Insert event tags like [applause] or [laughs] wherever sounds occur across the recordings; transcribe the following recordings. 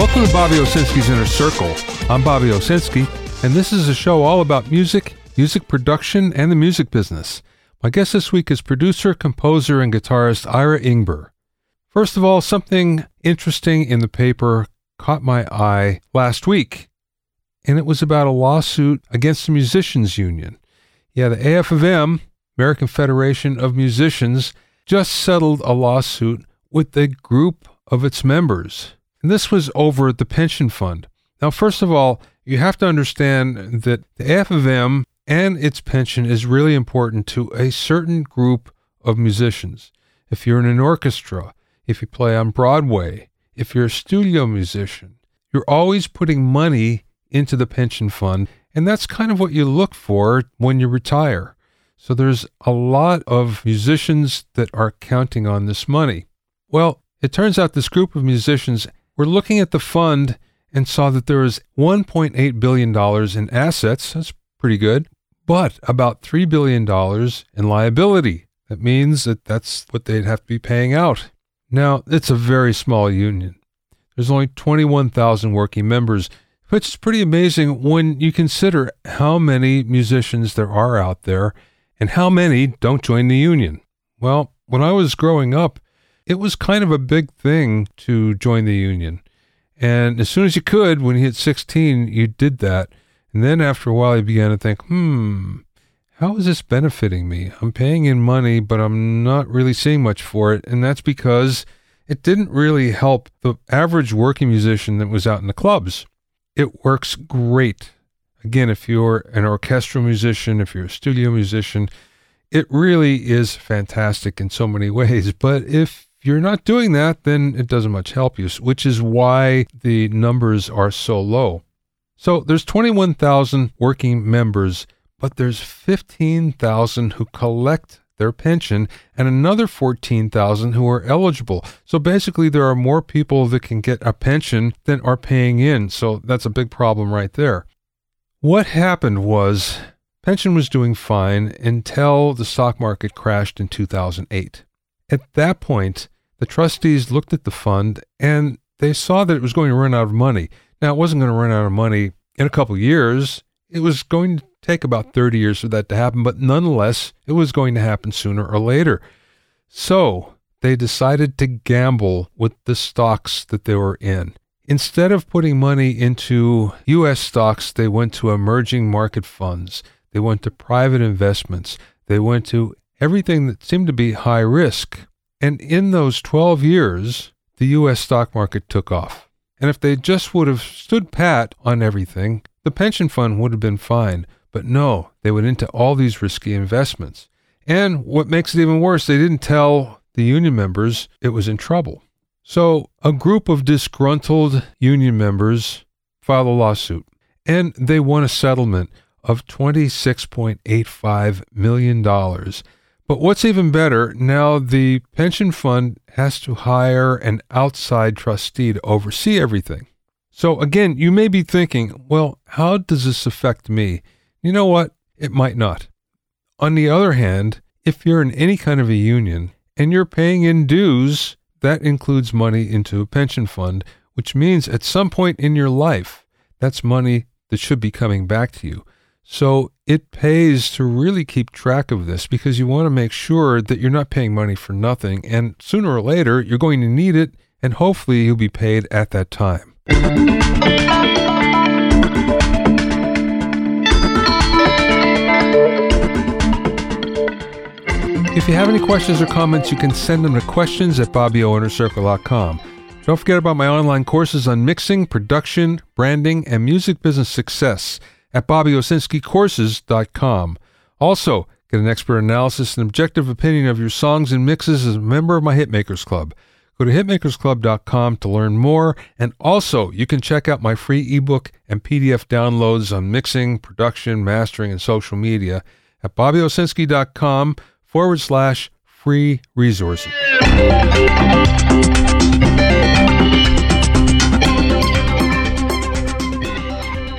Welcome to Bobby Owsinski's Inner Circle. I'm Bobby Owsinski, and this is a show all about music, music production, and the music business. My guest this week is producer, composer, and guitarist Ira Ingber. First of all, something interesting in the paper caught my eye last week, and it was about a lawsuit against the Musicians Union. Yeah, the AFM, American Federation of Musicians, just settled a lawsuit with a group of its members. And this was over the pension fund. Now, first of all, you have to understand that the AFM and its pension is really important to a certain group of musicians. If you're in an orchestra, if you play on Broadway, if you're a studio musician, you're always putting money into the pension fund. And that's kind of what you look for when you retire. So there's a lot of musicians that are counting on this money. Well, it turns out this group of musicians were looking at the fund and saw that there was $1.8 billion in assets. That's pretty good. But about $3 billion in liability. That means that that's what they'd have to be paying out. Now, it's a very small union. There's only 21,000 working members, which is pretty amazing when you consider how many musicians there are out there and how many don't join the union. Well, when I was growing up, it was kind of a big thing to join the union. And as soon as you could, when you hit 16, you did that. And then after a while, you began to think, hmm, how is this benefiting me? I'm paying in money, but I'm not really seeing much for it. And that's because it didn't really help the average working musician that was out in the clubs. It works great. Again, if you're an orchestral musician, if you're a studio musician, it really is fantastic in so many [laughs] ways. But if you're not doing that, then it doesn't much help you, which is why the numbers are so low. So there's 21,000 working members, but there's 15,000 who collect their pension and another 14,000 who are eligible. So basically there are more people that can get a pension than are paying in. So that's a big problem right there. What happened was pension was doing fine until the stock market crashed in 2008. At that point, the trustees looked at the fund and they saw that it was going to run out of money. Now, it wasn't going to run out of money in a couple of years. It was going to take about 30 years for that to happen, but nonetheless, it was going to happen sooner or later. So they decided to gamble with the stocks that they were in. Instead of putting money into U.S. stocks, they went to emerging market funds. They went to private investments. They went to everything that seemed to be high risk. And in those 12 years, the U.S. stock market took off. And if they just would have stood pat on everything, the pension fund would have been fine. But no, they went into all these risky investments. And what makes it even worse, they didn't tell the union members it was in trouble. So a group of disgruntled union members filed a lawsuit and they won a settlement of $26.85 million but what's even better, now the pension fund has to hire an outside trustee to oversee everything. So again, you may be thinking, well, how does this affect me? You know what? It might not. On the other hand, if you're in any kind of a union and you're paying in dues, that includes money into a pension fund, which means at some point in your life, that's money that should be coming back to you. So it pays to really keep track of this because you want to make sure that you're not paying money for nothing. And sooner or later, you're going to need it, and hopefully, you'll be paid at that time. If you have any questions or comments, you can send them to questions at BobbyOInnerCircle.com. Don't forget about my online courses on mixing, production, branding, and music business success at BobbyOwsinskiCourses.com. Also, get an expert analysis and objective opinion of your songs and mixes as a member of my Hitmakers Club. Go to hitmakersclub.com to learn more, and also you can check out my free ebook and PDF downloads on mixing, production, mastering, and social media at BobbyOwsinski.com forward slash free resources.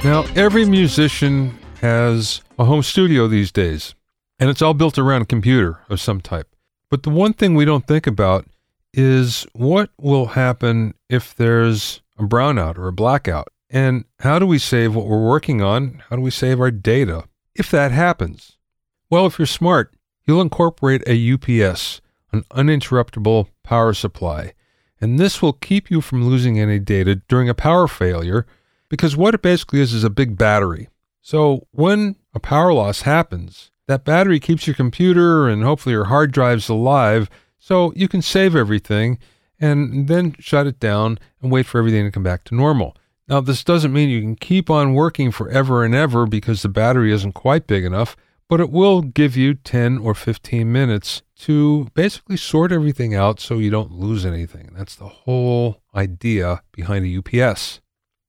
Now, every musician has a home studio these days, and it's all built around a computer of some type. But the one thing we don't think about is what will happen if there's a brownout or a blackout. And how do we save what we're working on? How do we save our data if that happens? Well, if you're smart, you'll incorporate a UPS, an uninterruptible power supply. And this will keep you from losing any data during a power failure because what it basically is is a big battery. So when a power loss happens, that battery keeps your computer and hopefully your hard drives alive so you can save everything and then shut it down and wait for everything to come back to normal. Now, this doesn't mean you can keep on working forever and ever because the battery isn't quite big enough, but it will give you 10 or 15 minutes to basically sort everything out so you don't lose anything. That's the whole idea behind a UPS.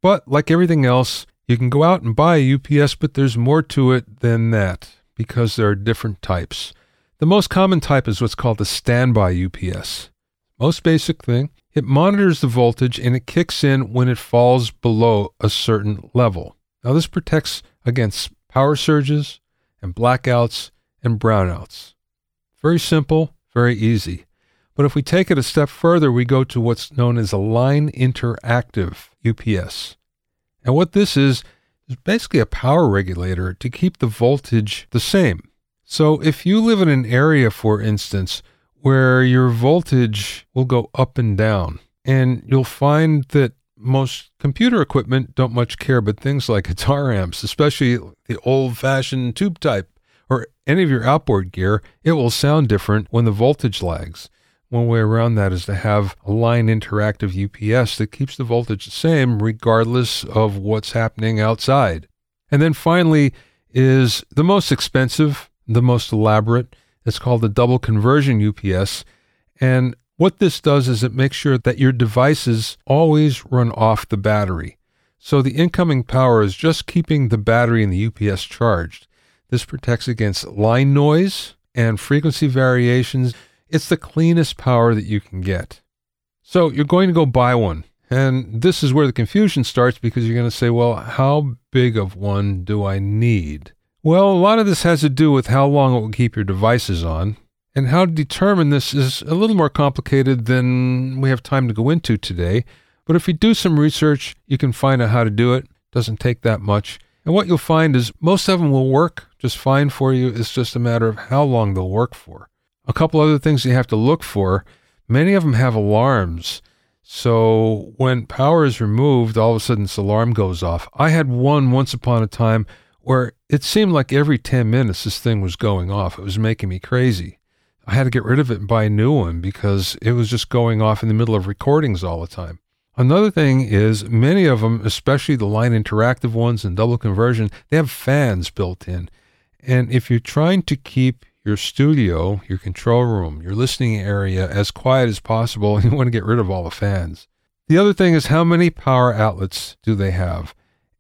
But like everything else, you can go out and buy a UPS, but there's more to it than that because there are different types. The most common type is what's called a standby UPS. Most basic thing, it monitors the voltage and it kicks in when it falls below a certain level. Now, this protects against power surges and blackouts and brownouts. Very simple, very easy. But if we take it a step further, we go to what's known as a line interactive UPS. And what this is, is basically a power regulator to keep the voltage the same. So if you live in an area, for instance, where your voltage will go up and down, and you'll find that most computer equipment don't much care, but things like guitar amps, especially the old fashioned tube type, or any of your outboard gear, it will sound different when the voltage lags. One way around that is to have a line interactive UPS that keeps the voltage the same regardless of what's happening outside. And then finally is the most expensive, the most elaborate. It's called the double conversion UPS. And what this does is it makes sure that your devices always run off the battery. So the incoming power is just keeping the battery and the UPS charged. This protects against line noise and frequency variations it's the cleanest power that you can get. So you're going to go buy one. And this is where the confusion starts because you're going to say, well, how big of one do I need? Well, a lot of this has to do with how long it will keep your devices on. And how to determine this is a little more complicated than we have time to go into today. But if you do some research, you can find out how to do it. it Doesn't take that much. And what you'll find is most of them will work just fine for you. It's just a matter of how long they'll work for. A couple other things you have to look for many of them have alarms. So when power is removed, all of a sudden this alarm goes off. I had one once upon a time where it seemed like every 10 minutes this thing was going off. It was making me crazy. I had to get rid of it and buy a new one because it was just going off in the middle of recordings all the time. Another thing is many of them, especially the line interactive ones and double conversion, they have fans built in. And if you're trying to keep your studio, your control room, your listening area as quiet as possible. [laughs] And you want to get rid of all the fans. The other thing is how many power outlets do they have?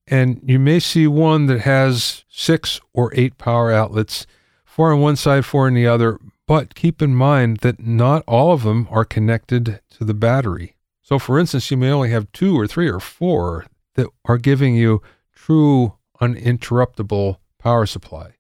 And you may see one that has six or eight power outlets, four on one side, four on the other. But keep in mind that not all of them are connected to the battery. So, for instance, you may only have two or three or four that are giving you true uninterruptible power supply.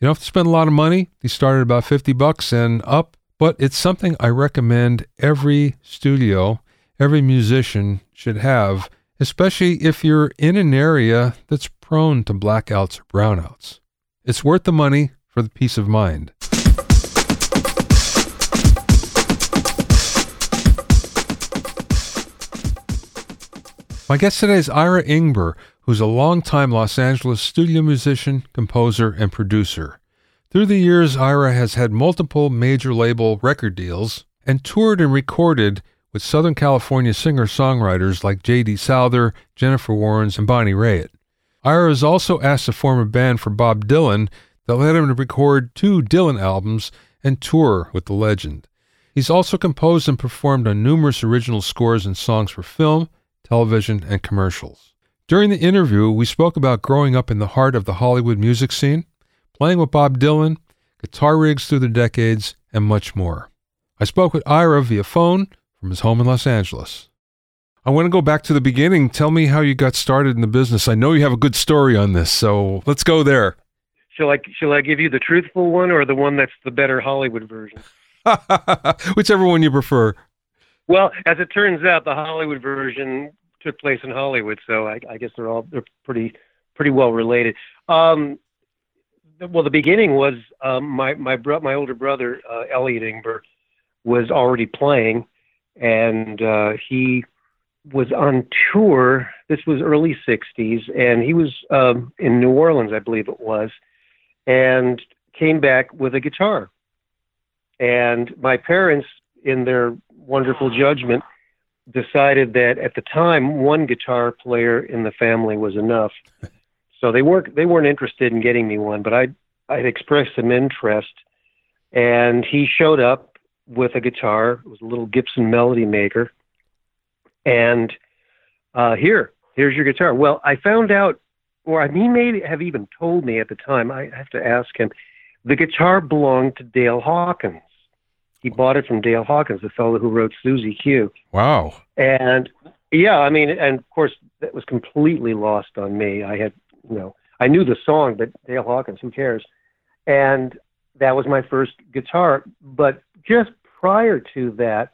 You don't have to spend a lot of money. These start at about 50 bucks and up, but it's something I recommend every studio, every musician should have, especially if you're in an area that's prone to blackouts or brownouts. It's worth the money for the peace of mind. My guest today is Ira Ingber, who's a longtime Los Angeles studio musician, composer, and producer. Through the years, Ira has had multiple major label record deals and toured and recorded with Southern California singer songwriters like J.D. Souther, Jennifer Warnes, and Bonnie Raitt. Ira is also asked to form a band for Bob Dylan that led him to record two Dylan albums and tour with the legend. He's also composed and performed on numerous original scores and songs for film, television, and commercials. During the interview, we spoke about growing up in the heart of the Hollywood music scene, playing with Bob Dylan, guitar rigs through the decades, and much more. I spoke with Ira via phone from his home in Los Angeles. I want to go back to the beginning. Tell me how you got started in the business. I know you have a good story on this, so let's go there. Shall I shall I give you the truthful one or the one that's the better Hollywood version? [laughs] Whichever one you prefer. Well, as it turns out, the Hollywood version took place in Hollywood, so I, I guess they're all they're pretty pretty well related. Um, well, the beginning was um, my my bro- my older brother uh, Elliot Ingber was already playing, and uh, he was on tour. This was early '60s, and he was um, in New Orleans, I believe it was, and came back with a guitar. And my parents, in their wonderful judgment, decided that at the time one guitar player in the family was enough. So they weren't they weren't interested in getting me one, but I I expressed some interest, and he showed up with a guitar. It was a little Gibson Melody Maker, and uh, here here's your guitar. Well, I found out, or he may have even told me at the time. I have to ask him. The guitar belonged to Dale Hawkins. He bought it from Dale Hawkins, the fellow who wrote Susie Q. Wow. And yeah, I mean, and of course, that was completely lost on me. I had, you know, I knew the song, but Dale Hawkins, who cares? And that was my first guitar. But just prior to that,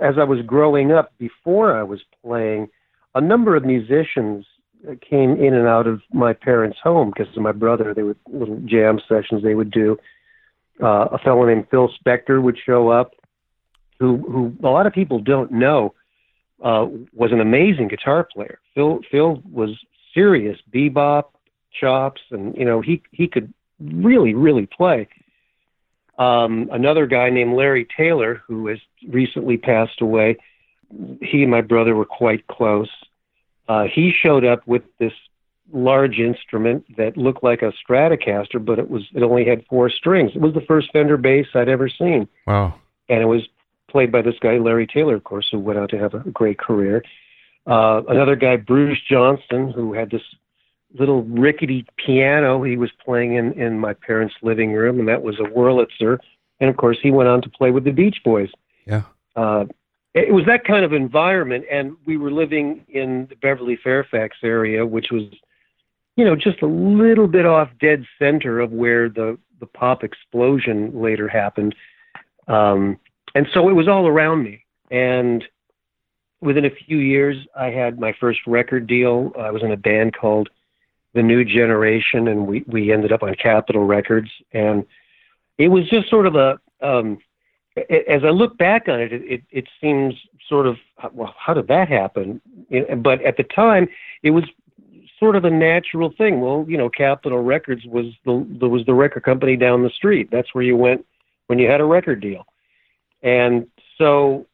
as I was growing up, before I was playing, a number of musicians came in and out of my parents' home because of my brother. They would little jam sessions they would do. Uh, a fellow named Phil Spector would show up, who who a lot of people don't know uh, was an amazing guitar player. Phil Phil was serious bebop chops, and you know he he could really really play. Um, another guy named Larry Taylor, who has recently passed away, he and my brother were quite close. Uh, he showed up with this large instrument that looked like a Stratocaster, but it was it only had four strings. It was the first Fender bass I'd ever seen. Wow! And it was played by this guy Larry Taylor, of course, who went on to have a great career. Uh, another guy, Bruce Johnston, who had this little rickety piano he was playing in in my parents' living room, and that was a Wurlitzer. And of course, he went on to play with the Beach Boys. Yeah. Uh, it was that kind of environment, and we were living in the Beverly Fairfax area, which was, you know, just a little bit off dead center of where the the pop explosion later happened. Um, and so it was all around me. And within a few years, I had my first record deal. I was in a band called the new generation, and we we ended up on Capitol Records, and it was just sort of a. Um, as I look back on it, it, it, it seems sort of well, how did that happen? But at the time, it was sort of a natural thing. Well, you know, Capitol Records was the was the record company down the street. That's where you went when you had a record deal, and so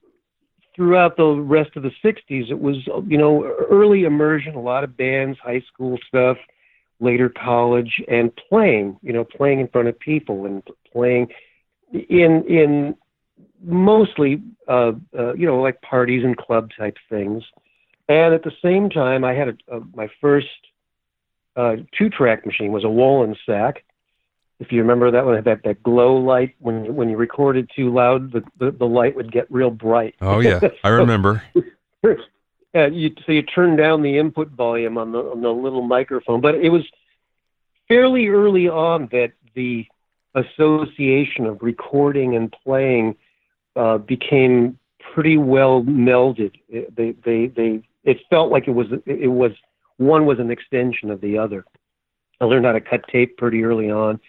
throughout the rest of the 60s, it was, you know, early immersion, a lot of bands, high school stuff, later college, and playing, you know, playing in front of people and playing in, in mostly, uh, uh, you know, like parties and club type things. And at the same time, I had a, a, my first uh, two track machine was a Wollensak if you remember that one, that that glow light when you, when you recorded too loud, the, the the light would get real bright. Oh yeah, [laughs] I remember. [laughs] yeah, you, so you turn down the input volume on the on the little microphone, but it was fairly early on that the association of recording and playing uh, became pretty well melded. They they they it felt like it was it was one was an extension of the other. I learned how to cut tape pretty early on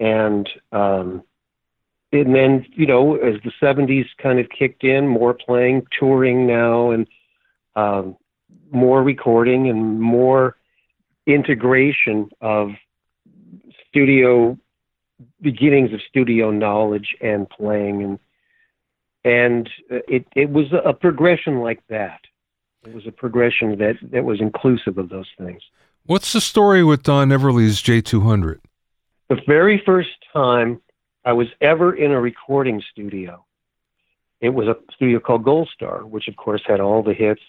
and um, and then you know as the 70s kind of kicked in more playing touring now and um, more recording and more integration of studio beginnings of studio knowledge and playing and and it it was a progression like that it was a progression that that was inclusive of those things what's the story with don everly's j200 the very first time I was ever in a recording studio, it was a studio called Gold Star, which of course had all the hits,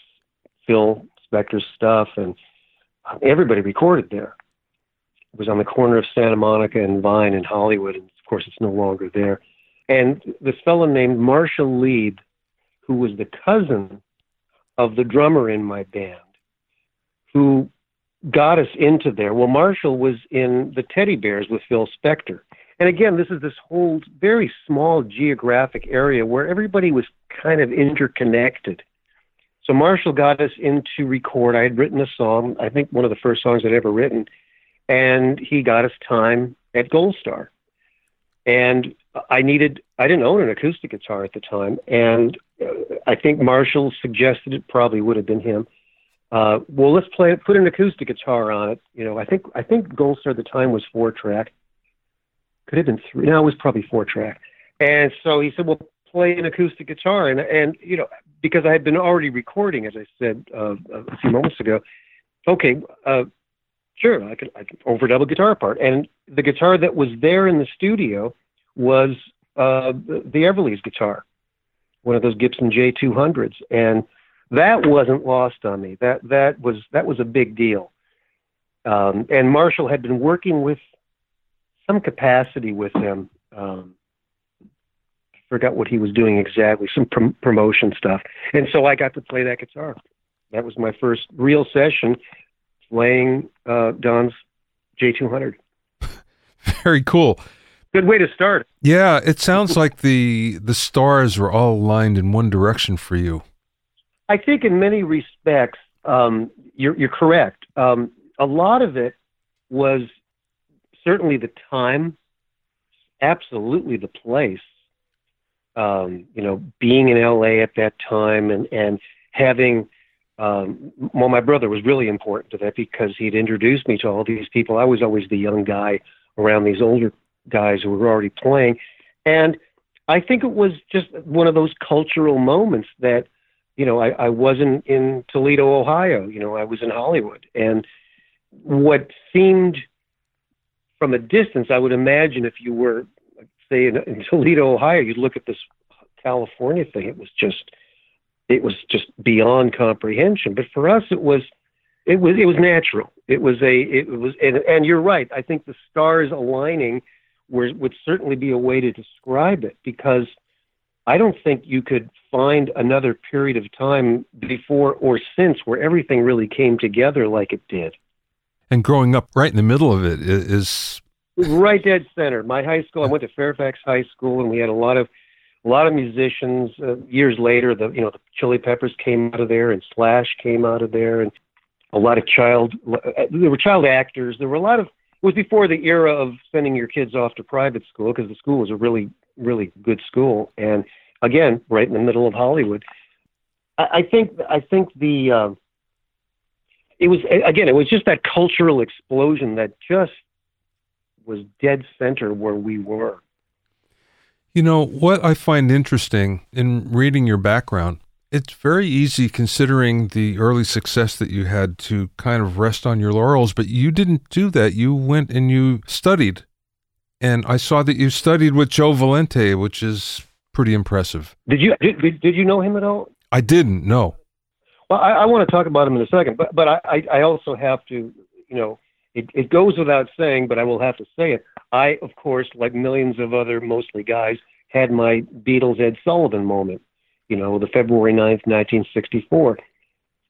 Phil Spector's stuff, and everybody recorded there. It was on the corner of Santa Monica and Vine in Hollywood, and of course it's no longer there. And this fellow named Marshall Leib, who was the cousin of the drummer in my band, who got us into there. Well, Marshall was in the Teddy Bears with Phil Spector. And again, this is this whole very small geographic area where everybody was kind of interconnected. So Marshall got us in to record. I had written a song, I think one of the first songs I'd ever written, and he got us time at Gold Star. And I needed, I didn't own an acoustic guitar at the time, and uh, I think Marshall suggested it probably would have been him. Uh, well, let's play put an acoustic guitar on it. You know, I think I think Gold Star at the time was four track. Could have been three. No, it was probably four track. And so he said, "Well, play an acoustic guitar." And and you know, because I had been already recording, as I said uh, a few moments ago. Okay, uh, sure, I can I can overdub a guitar part. And the guitar that was there in the studio was uh, the, the Everly's guitar, one of those Gibson J200s, and that wasn't lost on me. That that was that was a big deal. Um, and Marshall had been working with some capacity with him. Um, forgot what he was doing exactly, some prom- promotion stuff. And so I got to play that guitar. That was my first real session playing uh, Don's J200. [laughs] Very cool. Good way to start. Yeah, it sounds like the the stars were all aligned in one direction for you. I think in many respects, um, you're, you're correct. Um, a lot of it was certainly the time, absolutely the place. Um, you know, being in LA at that time and, and having, um, well, my brother was really important to that because he'd introduced me to all these people. I was always the young guy around these older guys who were already playing. And I think it was just one of those cultural moments that you know, I, I wasn't in Toledo, Ohio. You know, I was in Hollywood. And what seemed from a distance, I would imagine if you were, say, in, in [laughs] Toledo, Ohio, you'd look at this California thing. It was just, it was just beyond comprehension. But for us, it was, it was, it was natural. It was a, it was, and, and you're right. I think the stars aligning were, would certainly be a way to describe it because I don't think you could find another period of time before or since where everything really came together like it did. And growing up right in the middle of it is right dead center. My high school, I went to Fairfax High School, and we had a lot of a lot of musicians. Uh, years later, the you know the Chili Peppers came out of there, and Slash came out of there, and a lot of child. Uh, there were child actors. There were a lot of. Was before the era of sending your kids off to private school because the school was a really really good school, and again, right in the middle of Hollywood. I, I think I think the uh, it was again it was just that cultural explosion that just was dead center where we were. You know what I find interesting in reading your background. It's very easy considering the early success that you had to kind of rest on your laurels, but you didn't do that. You went and you studied. And I saw that you studied with Joe Valente, which is pretty impressive. Did you did, did you know him at all? I didn't. No. Well, I, I want to talk about him in a second, but but I I also have to you know it, it goes without saying, but I will have to say it. I of course, like millions of other mostly guys, had my Beatles Ed Sullivan moment. You know, the February 9th, 1964.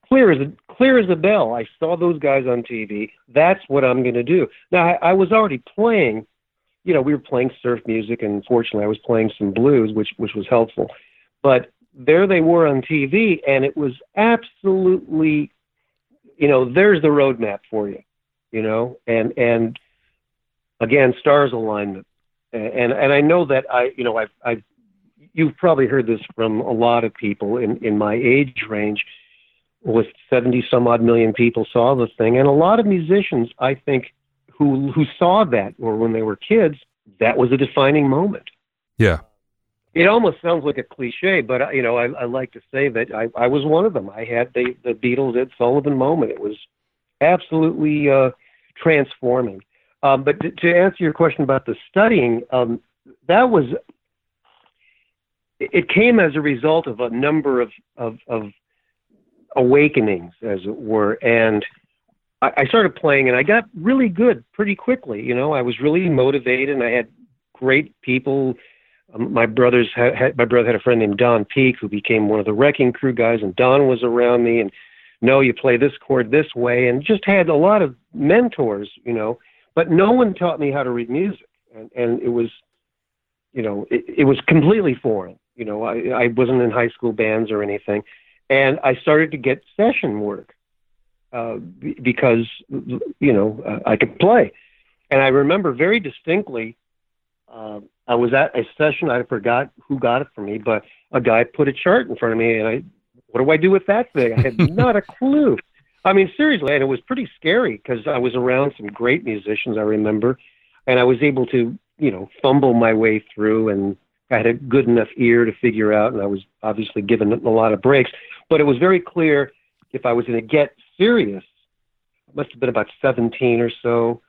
Clear as a clear as a bell. I saw those guys on TV. That's what I'm going to do. Now I, I was already playing you know, we were playing surf music, and fortunately, I was playing some blues, which which was helpful. But there they were on TV, and it was absolutely, you know, there's the roadmap for you, you know, and and again, stars alignment, and and I know that I, you know, I've I've you've probably heard this from a lot of people in in my age range. With 70 some odd million people saw the thing, and a lot of musicians, I think, who who saw that or when they were kids, that was a defining moment. Yeah. It almost sounds like a cliche, but you know, I, I like to say that I, I was one of them. I had the the Beatles Ed Sullivan moment. It was absolutely uh, transforming. Um, but to, to answer your question about the studying, um, that was it came as a result of a number of, of, of awakenings, as it were, and I, I started playing and I got really good pretty quickly. You know, I was really motivated and I had great people. Um, my brothers had, had my brother had a friend named Don Peake who became one of the Wrecking Crew guys, and Don was around me and no, you play this chord this way, and just had a lot of mentors, you know. But no one taught me how to read music, and and it was, you know, it, it was completely foreign. You know, I I wasn't in high school bands or anything, and I started to get session work uh, because you know uh, I could play. And I remember very distinctly, uh, I was at a session. I forgot who got it for me, but a guy put a chart in front of me, and I, what do I do with that thing? I had [laughs] not a clue. I mean, seriously, and it was pretty scary because I was around some great musicians. I remember, and I was able to, you know, fumble my way through, and I had a good enough ear to figure out, and I was obviously given a lot of breaks. But it was very clear if I was going to get serious, it must have been about 17 or so,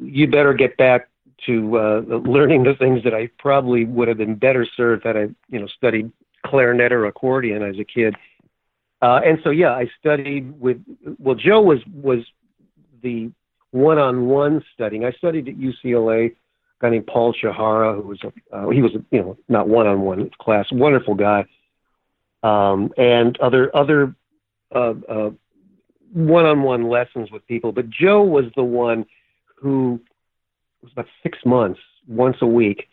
you better get back to uh, learning the things that I probably would have been better served had I, you know, studied clarinet or accordion as a kid. Uh, and so, yeah, I studied with. Well, Joe was was the one-on-one studying. I studied at UCLA. Guy named Paul Shahara, who was a, uh, he was you know not one-on-one class, wonderful guy, um, and other other uh, uh, one-on-one lessons with people. But Joe was the one who was about six months, once a week,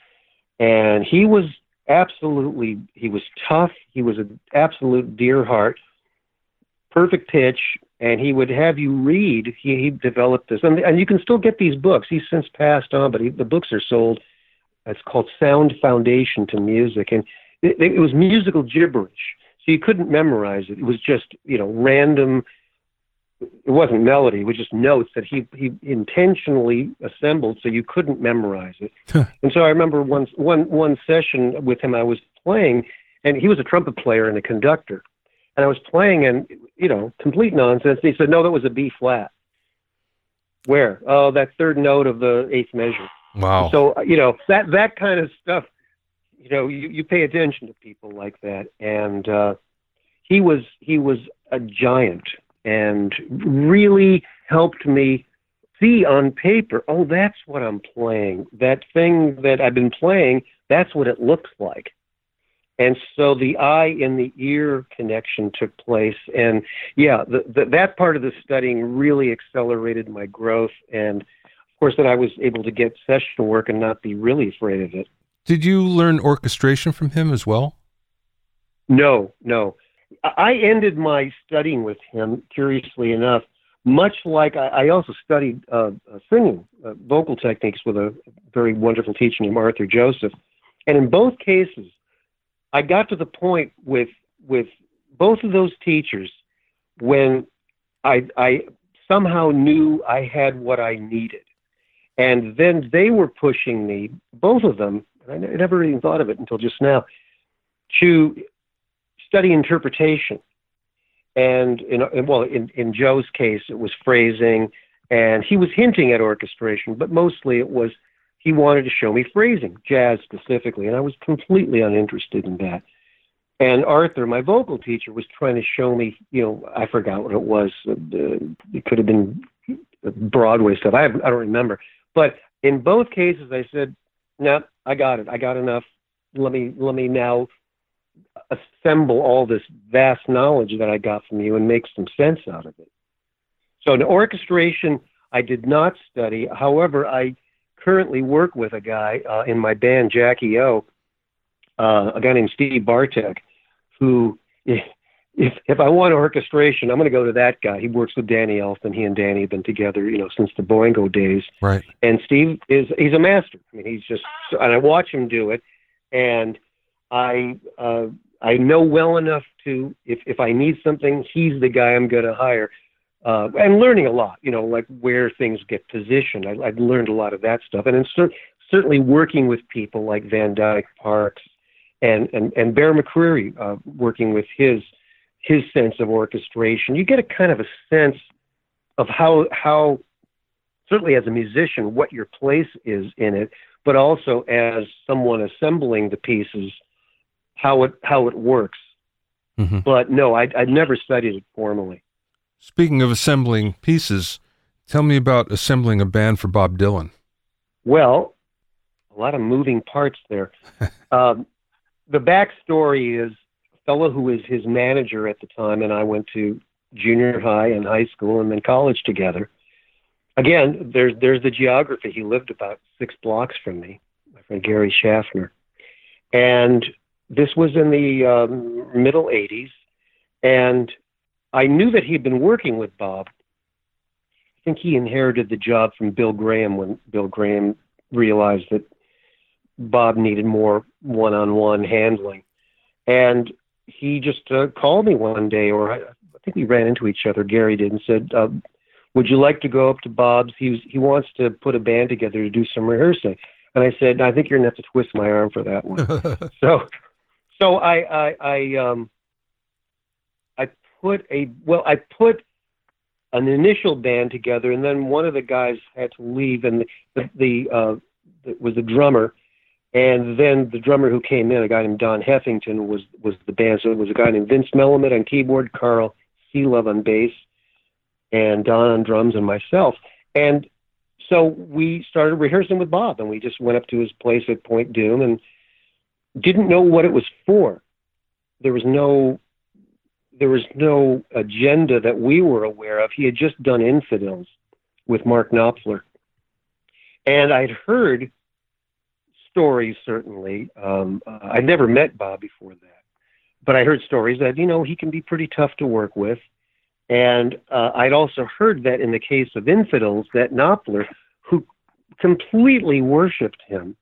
and he was absolutely he was tough. He was an absolute dear heart, perfect pitch, and he would have you read. He, he developed this, and, and you can still get these books. He's since passed on, but he, the books are sold. It's called Sound Foundation to Music, and it, it was musical gibberish. So you couldn't memorize it. It was just you know random it wasn't melody, it was just notes that he he intentionally assembled so you couldn't memorize it. and so I remember one one one session with him I was playing and he was a trumpet player and a conductor. And I was playing and you know, complete nonsense. And he said, No, that was a B flat. Where? Oh, that third note of the eighth measure. Wow. So you know, that that kind of stuff, you know, you, you pay attention to people like that. And uh he was he was a giant and really helped me see on paper, oh, that's what I'm playing. That thing that I've been playing, that's what it looks like. And so the eye and the ear connection took place. And yeah, the, the, that part of the studying really accelerated my growth. And of course, that I was able to get session work and not be really afraid of it. Did you learn orchestration from him as well? No, no. I ended my studying with him, curiously enough, much like I, I also studied uh, uh, singing, uh, vocal techniques with a very wonderful teacher named Arthur Joseph. And in both cases, I got to the point with with both of those teachers when I, I somehow knew I had what I needed. And then they were pushing me, both of them, and I never even thought of it until just now, to study interpretation. And in, well, in, in Joe's case, it was phrasing, and he was hinting at orchestration, but mostly it was he wanted to show me phrasing, jazz specifically, and I was completely uninterested in that. And Arthur, my vocal teacher, was trying to show me, you know, I forgot what it was. Uh, it could have been Broadway stuff. I, I don't remember. But in both cases, I said, "No, I got it. I got enough. Let me let me now assemble all this vast knowledge that I got from you and make some sense out of it. So, in orchestration, I did not study. However, I currently work with a guy uh, in my band, Jackie O, uh, a guy named Steve Bartek, who, if, if I want orchestration, I'm going to go to that guy. He works with Danny Elfman. He and Danny have been together, you know, since the Boingo days. Right. And Steve is he's a master. I mean, he's just, and I watch him do it, and I uh, I know well enough to if if I need something, he's the guy I'm going to hire. Uh, and learning a lot, you know, like where things get positioned. I, I've learned a lot of that stuff, and cer- certainly working with people like Van Dyke Parks and and and Bear McCreary, uh, working with his his sense of orchestration. You get a kind of a sense of how how certainly as a musician what your place is in it, but also as someone assembling the pieces how it how it works. Mm-hmm. But no, I I'd never studied it formally. Speaking of assembling pieces, tell me about assembling a band for Bob Dylan. Well, a lot of moving parts there. [laughs] um, the backstory is a fellow who was his manager at the time, and I went to junior high and high school and then college together. Again, there's there's the geography. He lived about six blocks from me, my friend Gary Shafner, and this was in the um, middle 80s, And I knew that he'd been working with Bob. I think he inherited the job from Bill Graham when Bill Graham realized that Bob needed more one on one handling. And he just uh, called me one day, or I, I think we ran into each other, Gary did, and said, uh, Would you like to go up to Bob's? He, was, he wants to put a band together to do some rehearsing. And I said, I think you're going to have to twist my arm for that one. [laughs] so, so I, I, I, um, I put a, well, I put an initial band together, and then one of the guys had to leave, and the, the, uh, was the drummer, and then the drummer who came in, a guy named Don Heffington, was was the band. So it was a guy named Vince Melamed on keyboard, Carl Sealove on bass, and Don on drums, and myself. And so we started rehearsing with Bob, and we just went up to his place at Point Dume and didn't know what it was for. There was no there was no agenda that we were aware of. He had just done Infidels with Mark Knopfler. And I'd heard stories, certainly. Um, uh, I'd never met Bob before that, but I heard stories that, you know, he can be pretty tough to work with. And uh, I'd also heard that in the case of Infidels, that Knopfler, who completely worshipped him,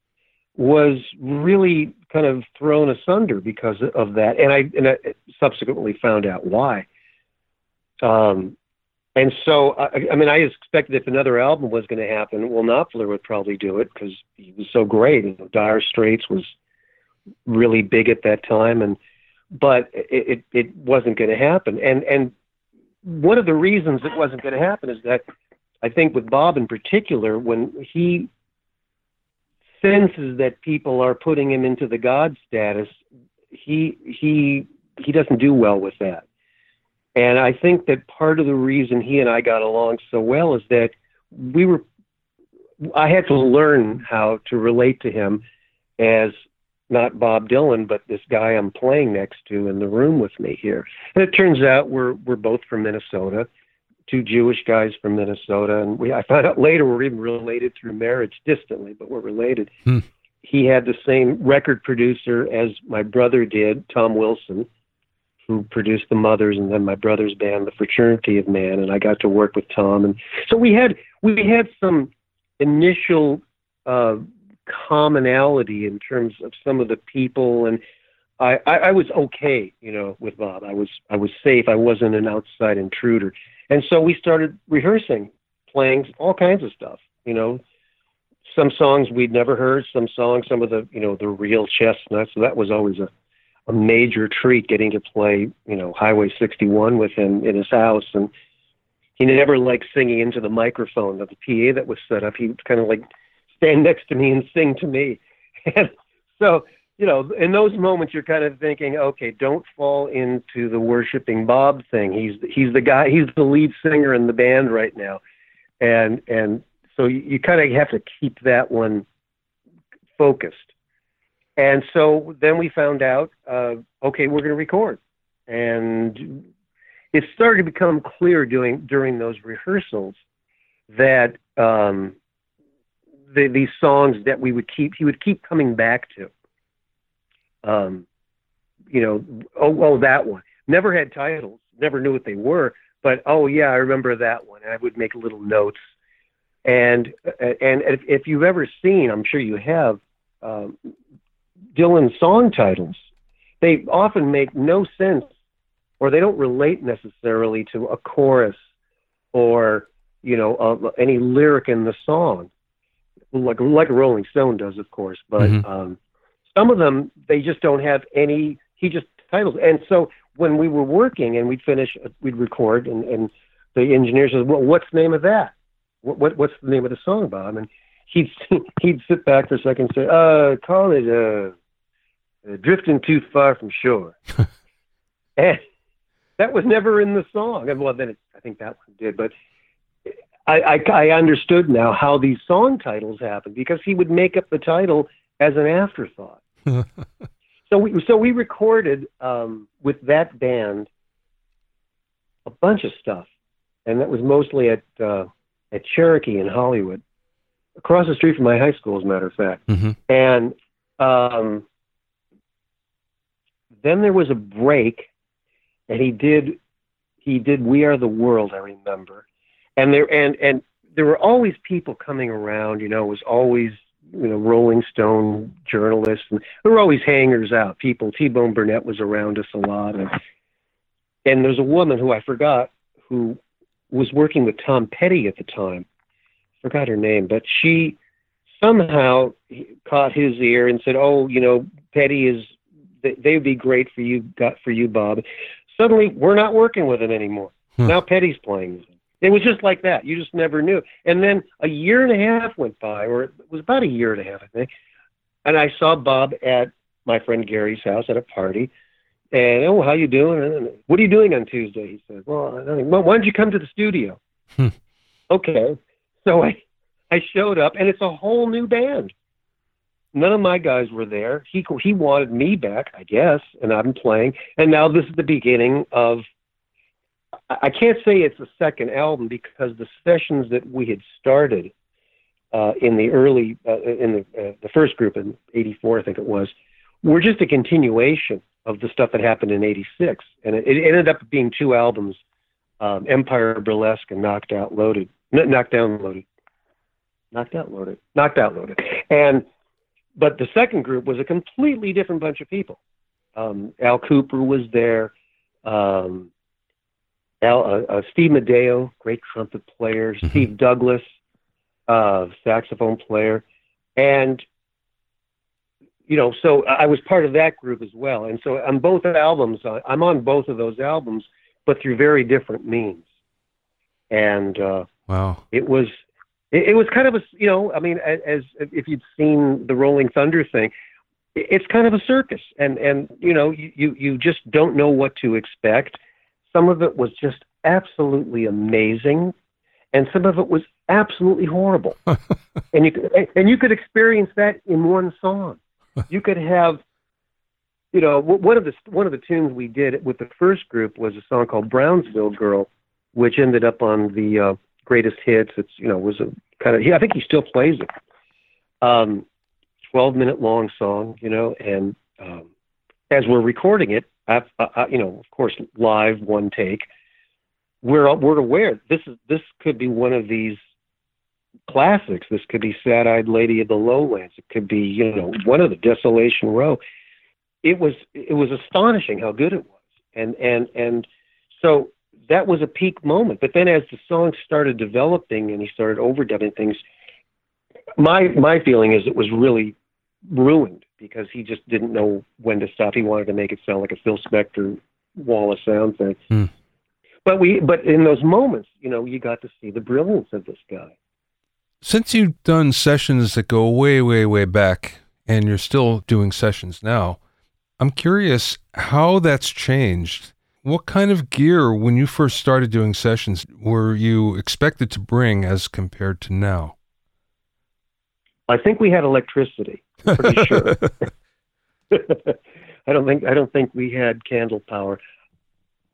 was really kind of thrown asunder because of that. And I, and I subsequently found out why. Um, and so, I, I mean, I expected if another album was going to happen, well, Knopfler would probably do it because he was so great. You know, Dire Straits was really big at that time, and but it it, it wasn't going to happen. And and one of the reasons it wasn't going to happen is that I think with Bob in particular, when he senses that people are putting him into the God status, he he he doesn't do well with that. And I think that part of the reason he and I got along so well is that we were, I had to learn how to relate to him as not Bob Dylan, but this guy I'm playing next to in the room with me here. And it turns out we're we're both from Minnesota, two Jewish guys from Minnesota, and we I found out later we're even related through marriage distantly, but we're related. Hmm. He had the same record producer as my brother did, Tom Wilson who produced the Mothers, and then my brother's band, the Fraternity of Man, and I got to work with Tom, and so we had we had some initial uh, commonality in terms of some of the people, and I, I, I was okay, you know, with Bob. I was I was safe. I wasn't an outside intruder, and so we started rehearsing, playing all kinds of stuff, you know. Some songs we'd never heard, some songs, some of the, you know, the real chestnuts. So that was always a, a major treat getting to play, you know, Highway 61 with him in his house. And he never liked singing into the microphone of the PA that was set up. He would kind of like stand next to me and sing to me. [laughs] And so, you know, in those moments, you're kind of thinking, okay, don't fall into the worshiping Bob thing. He's he's the guy. He's the lead singer in the band right now, and and so you, you kind of have to keep that one focused. And so then we found out, uh, okay, we're going to record. And it started to become clear during during those rehearsals that um, the, these songs that we would keep, he would keep coming back to. Um, you know, oh, oh, that one. Never had titles, never knew what they were, but oh yeah, I remember that one. And I would make little notes. And and if, if you've ever seen, I'm sure you have, um, Dylan song titles. They often make no sense or they don't relate necessarily to a chorus or you know uh, any lyric in the song like like rolling stone does of course but mm-hmm. um some of them they just don't have any he just titles and so when we were working and we'd finish we'd record and and the engineer says well what's the name of that what, what what's the name of the song bob and he'd [laughs] he'd sit back for a second and say uh call it uh uh, drifting too far from shore. [laughs] and that was never in the song. And Well, then it, I think that one did, but I, I, I understood now how these song titles happen because he would make up the title as an afterthought. [laughs] so we so we recorded um, with that band a bunch of stuff, and that was mostly at uh, at Cherokee in Hollywood, across the street from my high school, as a matter of fact. Mm-hmm. And um, then there was a break, and he did he did We Are the World. I remember, and there and and there were always people coming around. You know, it was always you know Rolling Stone journalists, and there were always hangers out. People. T Bone Burnett was around us a lot, and and there's a woman who I forgot who was working with Tom Petty at the time. Forgot her name, but she somehow caught his ear and said, "Oh, you know, Petty is they would be great for you, got for you, Bob." Suddenly, we're not working with him anymore. Hmm. Now Petty's playing with him. It was just like that. You just never knew. And then a year and a half went by, or it was about a year and a half, I think. And I saw Bob at my friend Gary's house at a party. And oh, how you doing? And, what are you doing on Tuesday? He said. Well, I don't well, why don't you come to the studio? Hmm. Okay. So I I showed up, and it's a whole new band. None of my guys were there. He he wanted me back, I guess, and I'm playing. And now this is the beginning of. I can't say it's a second album because the sessions that we had started uh, in the early uh, in the uh, the first group in '84, I think it was, were just a continuation of the stuff that happened in '86, and it, it, ended up being two albums: um, Empire Burlesque and Knocked Out Loaded, N- Knocked Down Loaded, Knocked Out Loaded, Knocked Out Loaded, and but the second group was a completely different bunch of people. Um, Al Kooper was there. Um, Al, uh, uh, Steve Madaio, great trumpet player. Mm-hmm. Steve Douglas, uh, saxophone player, and you know, so I was part of that group as well. And so on both albums, I'm on both of those albums, but through very different means. And uh, wow, it was it, it was kind of a you know, I mean, as, as if you'd seen the Rolling Thunder thing, it's kind of a circus, and and you know, you you, you just don't know what to expect. Some of it was just absolutely amazing, and some of it was absolutely horrible. [laughs] and you could, and you could experience that in one song you could have you know one of the one of the tunes we did with the first group was a song called Brownsville Girl, which ended up on the uh, greatest hits. It's you know was a kind of I think he still plays it. Um, twelve minute long song, you know, and um, as we're recording it, you know, of course, live one take. We're we're aware this is this could be one of these classics. This could be Sad Eyed Lady of the Lowlands. It could be, you know, one of the Desolation Row. It was it was astonishing how good it was. And and and so that was a peak moment. But then as the song started developing and he started overdubbing things, my my feeling is it was really ruined because he just didn't know when to stop. He wanted to make it sound like a Phil Spector wall of sound thing. Mm. But we but in those moments, you know, you got to see the brilliance of this guy since you've done sessions that go way, way, way back, and you're still doing sessions now, I'm curious how that's changed. What kind of gear, when you first started doing sessions, were you expected to bring as compared to now? I think we had electricity. Pretty sure. [laughs] I don't think I don't think we had candle power.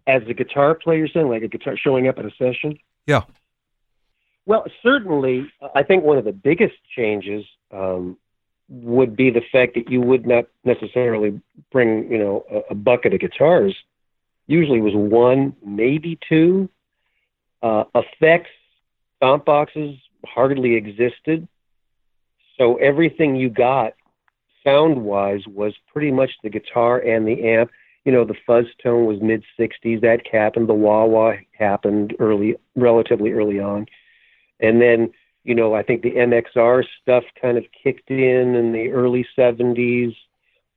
As a guitar player, saying like a guitar showing up at a session. Yeah. Well, certainly, I think one of the biggest changes um, would be the fact that you would not necessarily bring, you know, a, a bucket of guitars. Usually, it was one, maybe two. Uh, effects, stomp boxes hardly existed, so everything you got sound-wise was pretty much the guitar and the amp. You know, the fuzz tone was mid '60s. That happened. The wah wah happened early, relatively early on and then, you know, I think the MXR stuff kind of kicked in in the early 70s,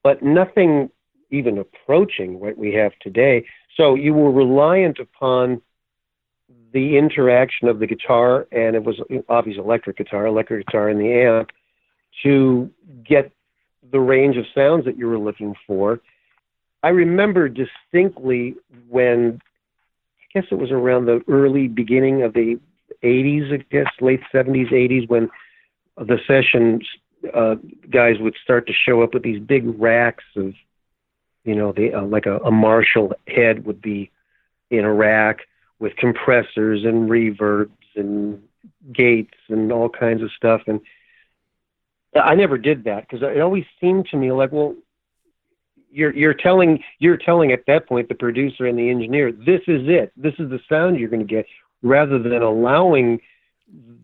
but nothing even approaching what we have today. So you were reliant upon the interaction of the guitar, and it was obviously electric guitar, electric guitar, and the amp to get the range of sounds that you were looking for. I remember distinctly when I guess it was around the early beginning of the 80s, I guess, late 70s, 80s, when the session uh, guys would start to show up with these big racks of, you know, the uh, like a, a Marshall head would be in a rack with compressors and reverbs and gates and all kinds of stuff. And I never did that because it always seemed to me like, well, you're you're telling you're telling at that point the producer and the engineer this is it. This is the sound you're going to get rather than allowing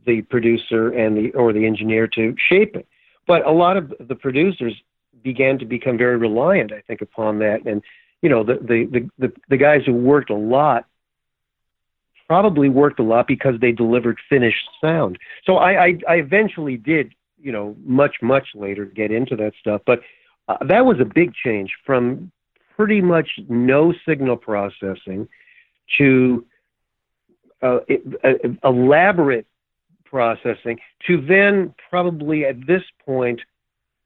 the producer and the or the engineer to shape it. But a lot of the producers began to become very reliant i think upon that. And you know the the the the, the guys who worked a lot probably worked a lot because they delivered finished sound. So I, I i eventually did you know much much later get into that stuff but uh, that was a big change from pretty much no signal processing to uh, uh, elaborate processing to then probably at this point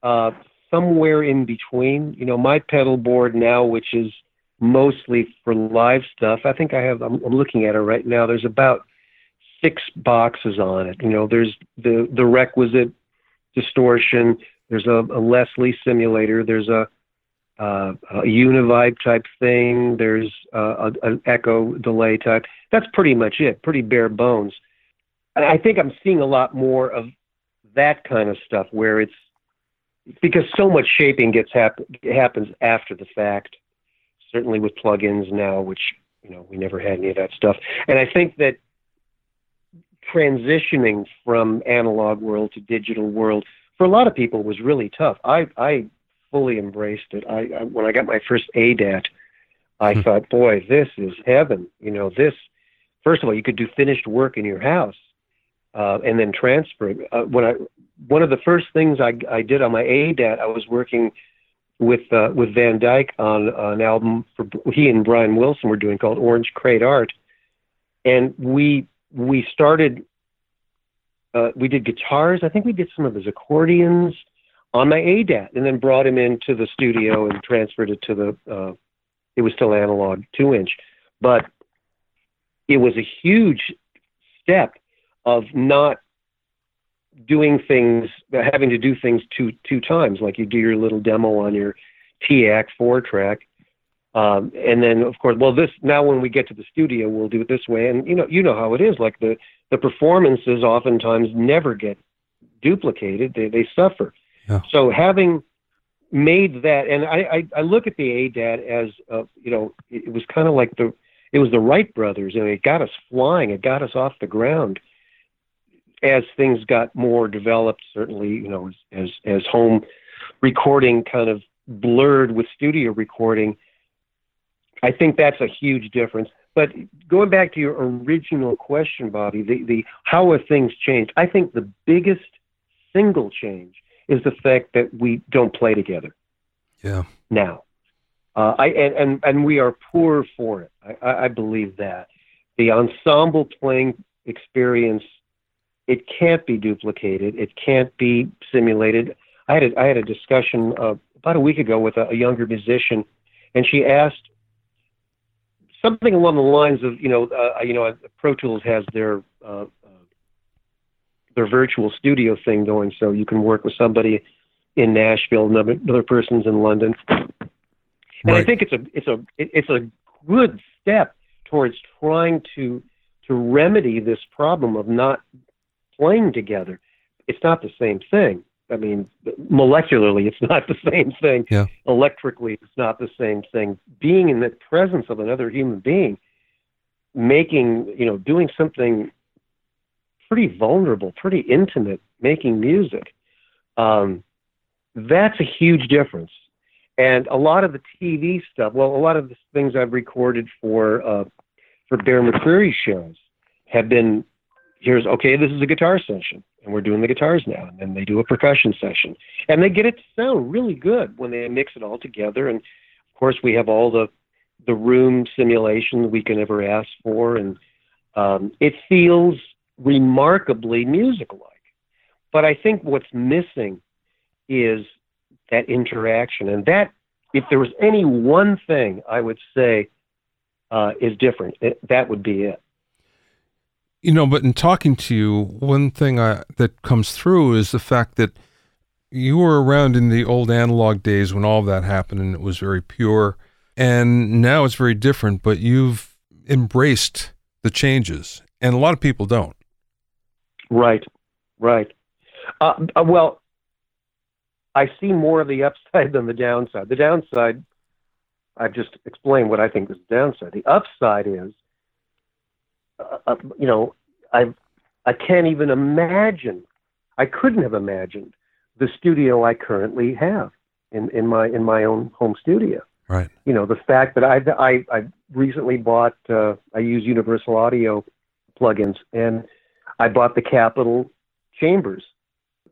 uh, somewhere in between. You know, my pedal board now, which is mostly for live stuff. I think I have. I'm, I'm looking at it right now. There's about six boxes on it. You know, there's the the requisite distortion. There's a, a Leslie simulator. There's a, uh, a Univibe type thing. There's uh, a, an echo delay type. That's pretty much it. Pretty bare bones. And I think I'm seeing a lot more of that kind of stuff where it's because so much shaping gets hap- happens after the fact. Certainly with plugins now, which you know we never had any of that stuff. And I think that transitioning from analog world to digital world for a lot of people was really tough. I I fully embraced it. I, I when I got my first ADAT, I hmm. thought, boy, this is heaven. You know, this. First of all, you could do finished work in your house, uh, and then transfer. Uh, when I one of the first things I I did on my ADAT, I was working with uh, with Van Dyke on an album for he and Brian Wilson were doing called Orange Crate Art, and we we started uh, we did guitars. I think we did some of his accordions on my ADAT, and then brought him into the studio and transferred it to the. Uh, it was still analog, two inch, but it was a huge step of not doing things, having to do things two two times, like you do your little demo on your TAC four track, um, and then of course, well, this now when we get to the studio, we'll do it this way, and you know, you know how it is. Like the the performances oftentimes never get duplicated; they they suffer. Yeah. So having made that, and I, I I look at the ADAT as uh, you know, it, it was kind of like the it was the Wright brothers, and it got us flying, it got us off the ground. As things got more developed, certainly, you know, as as, as home recording kind of blurred with studio recording I think that's a huge difference. But going back to your original question, Bobby, the, the how have things changed? I think the biggest single change is the fact that we don't play together. Yeah. Now, uh, I and, and and we are poor for it. I, I believe that the ensemble playing experience it can't be duplicated. It can't be simulated. I had a, I had a discussion uh, about a week ago with a, a younger musician, and she asked something along the lines of you know uh, you know Pro Tools has their uh, uh, their virtual studio thing going, so you can work with somebody in Nashville, another, another person's in London, and right. I think it's a it's a it's a good step towards trying to to remedy this problem of not playing together. It's not the same thing. I mean, molecularly, it's not the same thing. Yeah. Electrically, it's not the same thing. Being in the presence of another human being, making, you know, doing something pretty vulnerable, pretty intimate, making music, um, that's a huge difference. And a lot of the TV stuff, well, a lot of the things I've recorded for uh, for Bear McCreary shows have been here's okay, this is a guitar session and we're doing the guitars now. And then they do a percussion session, and they get it to sound really good when they mix it all together. And of course, we have all the the room simulation we can ever ask for, and um, it feels remarkably musical-like. But I think what's missing is that interaction, and that if there was any one thing I would say uh, is different, it, that would be it. You know, but in talking to you, one thing I, that comes through is the fact that you were around in the old analog days when all of that happened and it was very pure. And now it's very different, but you've embraced the changes, and a lot of people don't. Right, right. Uh, uh well, I see more of the upside than the downside. The downside, I've just explained what I think is the downside. The upside is, uh, uh, you know, I I can't even imagine. I couldn't have imagined the studio I currently have in, in my in my own home studio. Right. You know, the fact that I I, I recently bought uh, I use Universal Audio plugins and I bought the Capitol Chambers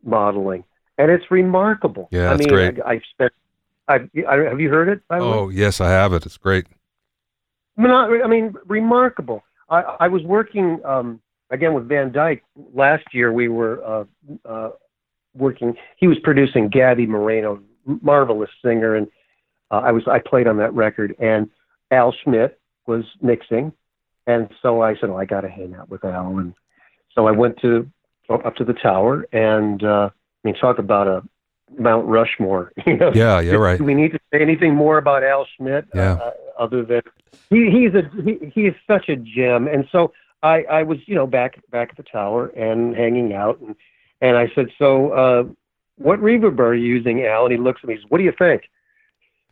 modeling, and it's remarkable. Yeah, I that's mean, great. I, I've spent. I, I have you heard it? the way? Oh, yes, I have it. It's great. I I mean, remarkable. I, I was working um, again with Van Dyke last year. We were uh, uh, working. He was producing Gaby Moreno, marvelous singer, and uh, I was I played on that record. And Al Schmitt was mixing, and so I said, "Oh, I got to hang out with Al." And so I went to up to the tower, and uh, I mean, talk about a Mount Rushmore. [laughs] You know? Yeah, yeah, right. Do we need to say anything more about Al Schmitt? Yeah. Uh, other than he, he's a he, he is such a gem, and so I I was you know back back at the tower and hanging out, and and I said, so uh, what reverb are you using, Al? And he looks at me, he says, what do you think? [laughs]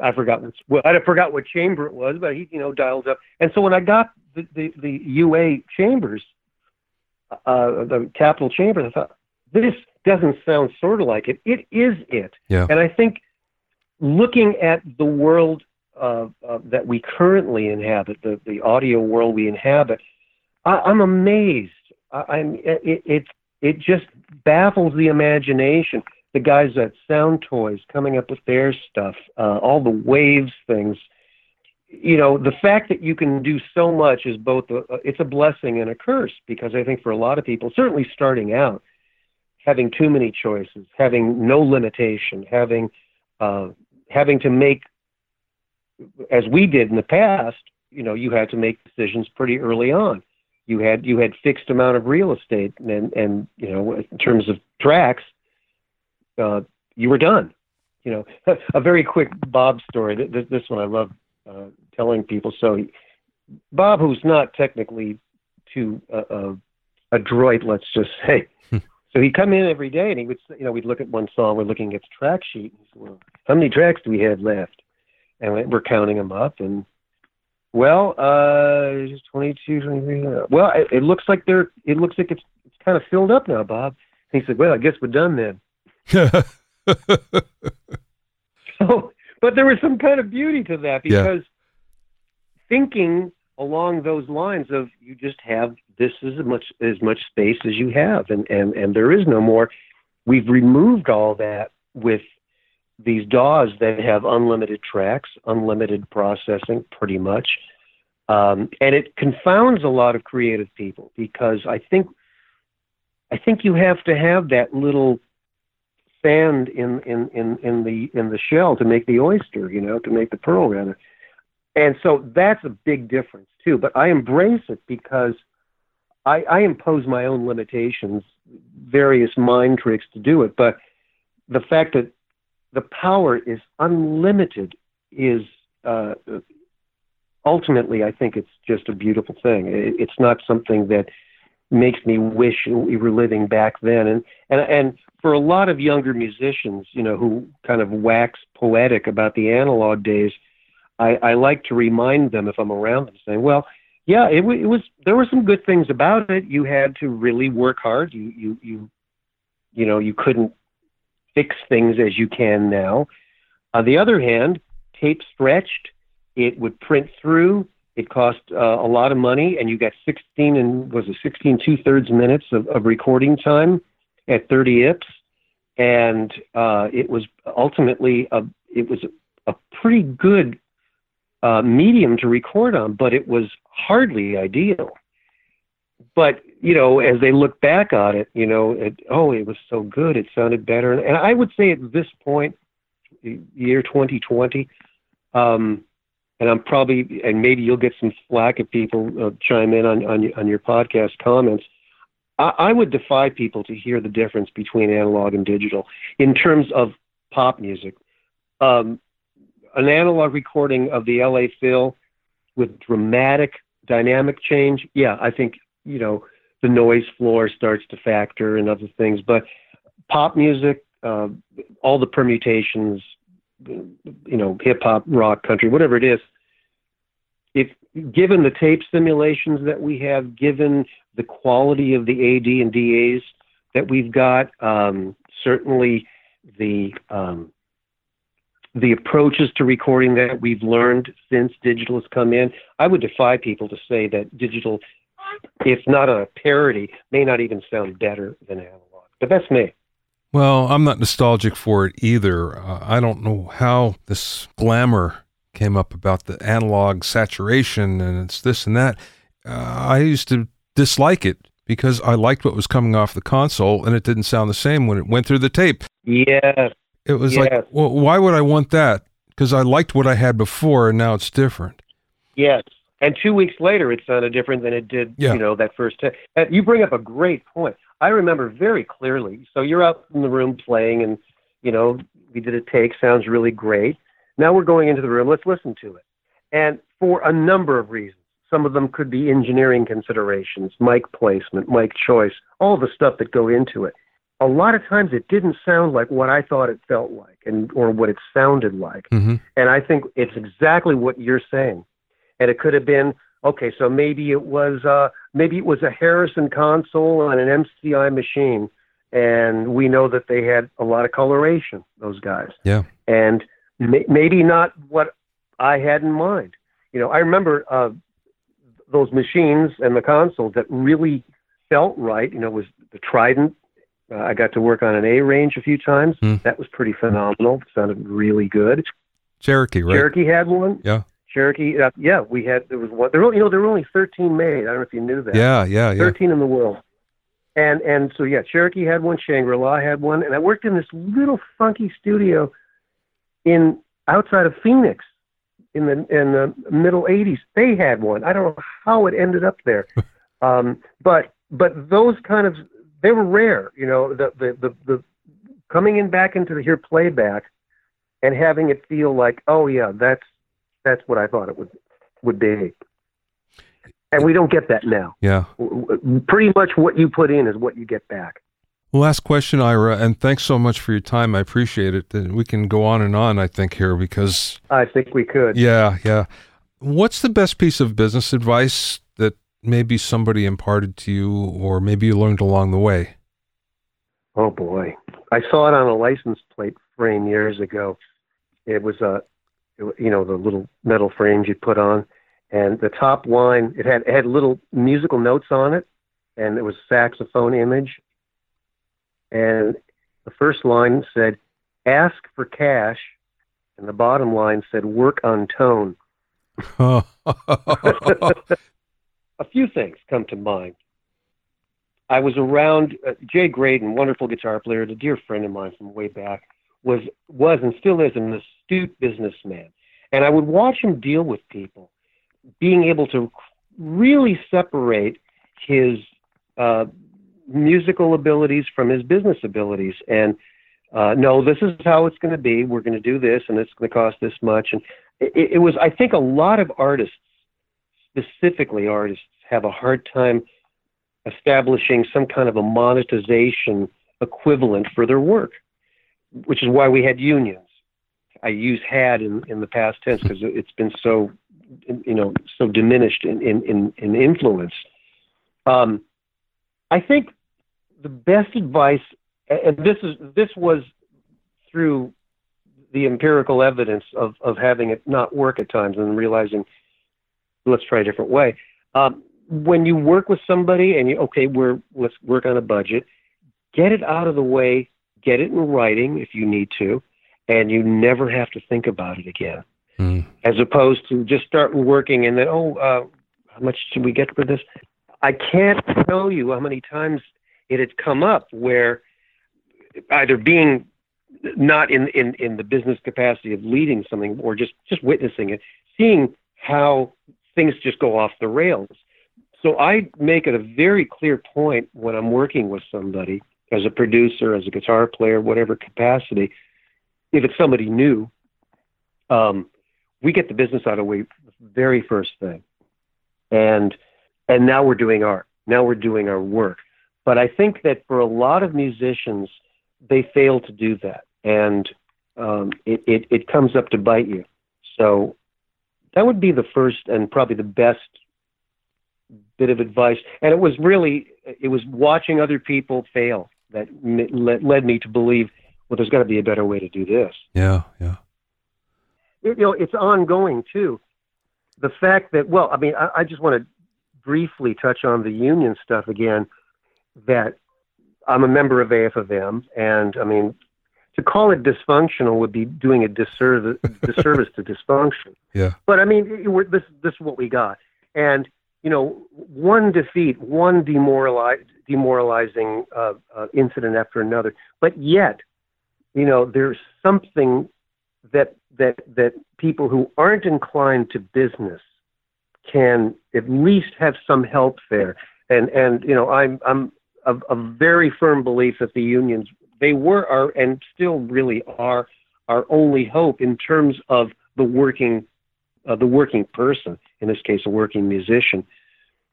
I forgot what well, I forgot what chamber it was, but he you know dials up, and so when I got the the, the UA chambers, uh, the Capitol chambers, I thought this doesn't sound sort of like it. It is it. Yeah. And I think looking at the world uh, uh, that we currently inhabit, the, the audio world we inhabit, I, I'm amazed. I, I'm it, it it just baffles the imagination. The guys at Sound Toys coming up with their stuff, uh, all the waves things. You know, the fact that you can do so much is both a, it's a blessing and a curse because I think for a lot of people, certainly starting out, having too many choices, having no limitation, having uh, having to make, as we did in the past, you know, you had to make decisions pretty early on. You had you had fixed amount of real estate, and and you know, in terms of tracks, uh, you were done. You know, [laughs] a very quick Bob story. This, this one I love uh, telling people. So, he, Bob, who's not technically too uh, uh, adroit, let's just say. So he'd come in every day and he would, you know, we'd look at one song, we're looking at the track sheet. And he said, well, how many tracks do we have left? And we're counting them up. And, well, uh, 22, 23. uh, Well, it, it looks like they're, it looks like it's, it's kind of filled up now, Bob. And he said, well, I guess we're done then. [laughs] So, but there was some kind of beauty to that Yeah. because thinking along those lines of you just have this is as much as much space as you have, and and and there is no more. We've removed all that with these DAWs that have unlimited tracks, unlimited processing, pretty much, um, and it confounds a lot of creative people because I think I think you have to have that little sand in, in, in, in the in the shell to make the oyster, you know, to make the pearl rather. And so that's a big difference too. But I embrace it because I, I impose my own limitations, various mind tricks to do it. But the fact that the power is unlimited is uh, ultimately, I think it's just a beautiful thing. It's not something that makes me wish we were living back then. And and and for a lot of younger musicians, you know, who kind of wax poetic about the analog days, I, I like to remind them if I'm around them, saying, "Well, yeah, it, it was. There were some good things about it. You had to really work hard. You you you, you know, you couldn't fix things as you can now. On the other hand, tape stretched. It would print through. It cost uh, a lot of money, and you got 16 and was it 16 two thirds minutes of, of recording time at 30 ips, and uh, it was ultimately a it was a pretty good uh, medium to record on, but it was hardly ideal. But you know, as they look back on it, you know, it, oh, it was so good, it sounded better, and, I would say at this point, year 2020. Um, and I'm probably, and maybe you'll get some flack if people uh, chime in on, on on your podcast comments. I, I would defy people to hear the difference between analog and digital in terms of pop music. Um, an analog recording of the LA Phil with dramatic dynamic change, yeah, I think you know the noise floor starts to factor and other things. But pop music, uh, all the permutations, you know, hip hop, rock, country, whatever it is. If given the tape simulations that we have, given the quality of the AD and DAs that we've got, um, certainly the um, the approaches to recording that we've learned since digital has come in, I would defy people to say that digital, if not a parody, may not even sound better than analog. But that's me. Well, I'm not nostalgic for it either. Uh, I don't know how this glamour came up about the analog saturation and it's this and that. Uh, I used to dislike it because I liked what was coming off the console and it didn't sound the same when it went through the tape. Yeah. It was yes. like, well, why would I want that? Because I liked what I had before and now it's different. Yes. And two weeks later, it sounded different than it did, yeah. you know, that first time. You bring up a great point. I remember very clearly. So you're out in the room playing, and you know we did a take. Sounds really great. Now we're going into the room. Let's listen to it. And for a number of reasons, some of them could be engineering considerations, mic placement, mic choice, all the stuff that go into it. A lot of times it didn't sound like what I thought it felt like, and or what it sounded like. Mm-hmm. And I think it's exactly what you're saying. And it could have been okay, so maybe it was uh, maybe it was a Harrison console on an MCI machine, and we know that they had a lot of coloration. Those guys, yeah, and may, maybe not what I had in mind. You know, I remember uh, those machines and the consoles that really felt right. You know, was the Trident. Uh, I got to work on an A range a few times. Mm. That was pretty phenomenal. It sounded really good. Cherokee, right? Cherokee had one. Yeah. Cherokee. Uh, yeah, we had there was one. There were you know there were only thirteen made. I don't know if you knew that. Yeah, yeah, yeah. Thirteen in the world. And and so yeah, Cherokee had one, Shangri La had one, and I worked in this little funky studio in outside of Phoenix in the in the middle '80s. They had one. I don't know how it ended up there, [laughs] um, but but those kind of they were rare. You know, the the the, the coming in back into the here playback and having it feel like, oh yeah, that's that's what I thought it would would be. And we don't get that now. Yeah. Pretty much what you put in is what you get back. Last question, Ira, and thanks so much for your time. I appreciate it. We can go on and on, I think, here because. I think we could. Yeah, yeah. What's the best piece of business advice that maybe somebody imparted to you or maybe you learned along the way? Oh, boy. I saw it on a license plate frame years ago. It was a you know, the little metal frames you put on. And the top line, it had it had little musical notes on it, and it was a saxophone image. And the first line said, "Ask for cash," and the bottom line said, "Work on tone." [laughs] a few things come to mind. I was around uh, Jay Graydon, wonderful guitar player, a dear friend of mine from way back was was and still is an astute businessman. And I would watch him deal with people, being able to really separate his uh, musical abilities from his business abilities. And uh, no, this is how it's going to be. We're going to do this, and it's going to cost this much. And it, it was, I think, a lot of artists, specifically artists, have a hard time establishing some kind of a monetization equivalent for their work which is why we had unions. I use had in, in the past tense because it's been so, you know, so diminished in, in, in, influence. Um, I think the best advice, and this is this was through the empirical evidence of, of having it not work at times and realizing, let's try a different way. Um, when you work with somebody and you okay, we're let's work on a budget, get it out of the way get it in writing if you need to, and you never have to think about it again. Mm. As opposed to just start working and then, oh, uh, how much should we get for this? I can't tell you how many times it had come up where either being not in, in, in the business capacity of leading something or just, just witnessing it, seeing how things just go off the rails. So I make it a very clear point when I'm working with somebody as a producer, as a guitar player, whatever capacity, if it's somebody new, um, we get the business out of the way very first thing. And and now we're doing art. Now we're doing our work. But I think that for a lot of musicians, they fail to do that. And um, it, it, it comes up to bite you. So that would be the first and probably the best bit of advice. And it was really, it was watching other people fail that led me to believe, well, there's got to be a better way to do this. Yeah, yeah. You know, it's ongoing too. The fact that, well, I mean, I, I just want to briefly touch on the union stuff again. That I'm a member of AFM, and I mean, to call it dysfunctional would be doing a disservice, [laughs] disservice to dysfunction. Yeah. But I mean, it, this this is what we got, and you know, one defeat, one demoralize, demoralizing uh, uh, incident after another. But yet, you know, there's something that that that people who aren't inclined to business can at least have some help there. And and you know, I'm I'm a, a very firm belief that the unions they were our and still really are our only hope in terms of the working uh, the working person in this case a working musician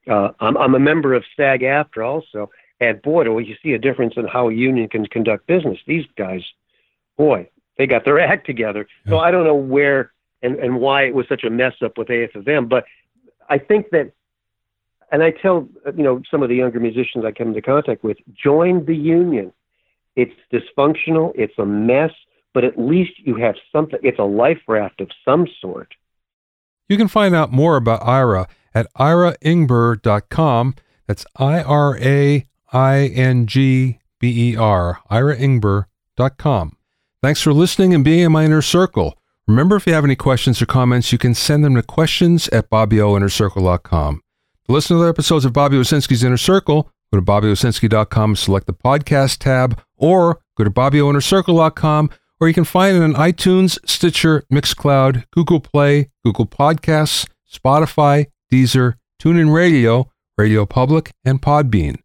uh, I'm, I'm a member of SAG-AFTRA also and boy do you see a difference in how a union can conduct business these guys boy they got their [laughs] act together so I don't know where and, and why it was such a mess up with AFM but I think that and I tell you know some of the younger musicians I come into contact with join the union it's dysfunctional, it's a mess, but at least you have something, it's a life raft of some sort. You can find out more about Ira at iraingber.com. That's I R A I N G B E R, iraingber.com. Thanks for listening and being in my inner circle. Remember, if you have any questions or comments, you can send them to questions at bobbyoinnercircle.com. To listen to other episodes of Bobby Owsinski's Inner Circle, Go to BobbyOwsinski.com, select the podcast tab, or go to BobbyOInnerCircle.com, or you can find it on iTunes, Stitcher, Mixcloud, Google Play, Google Podcasts, Spotify, Deezer, TuneIn Radio, Radio Public, and Podbean.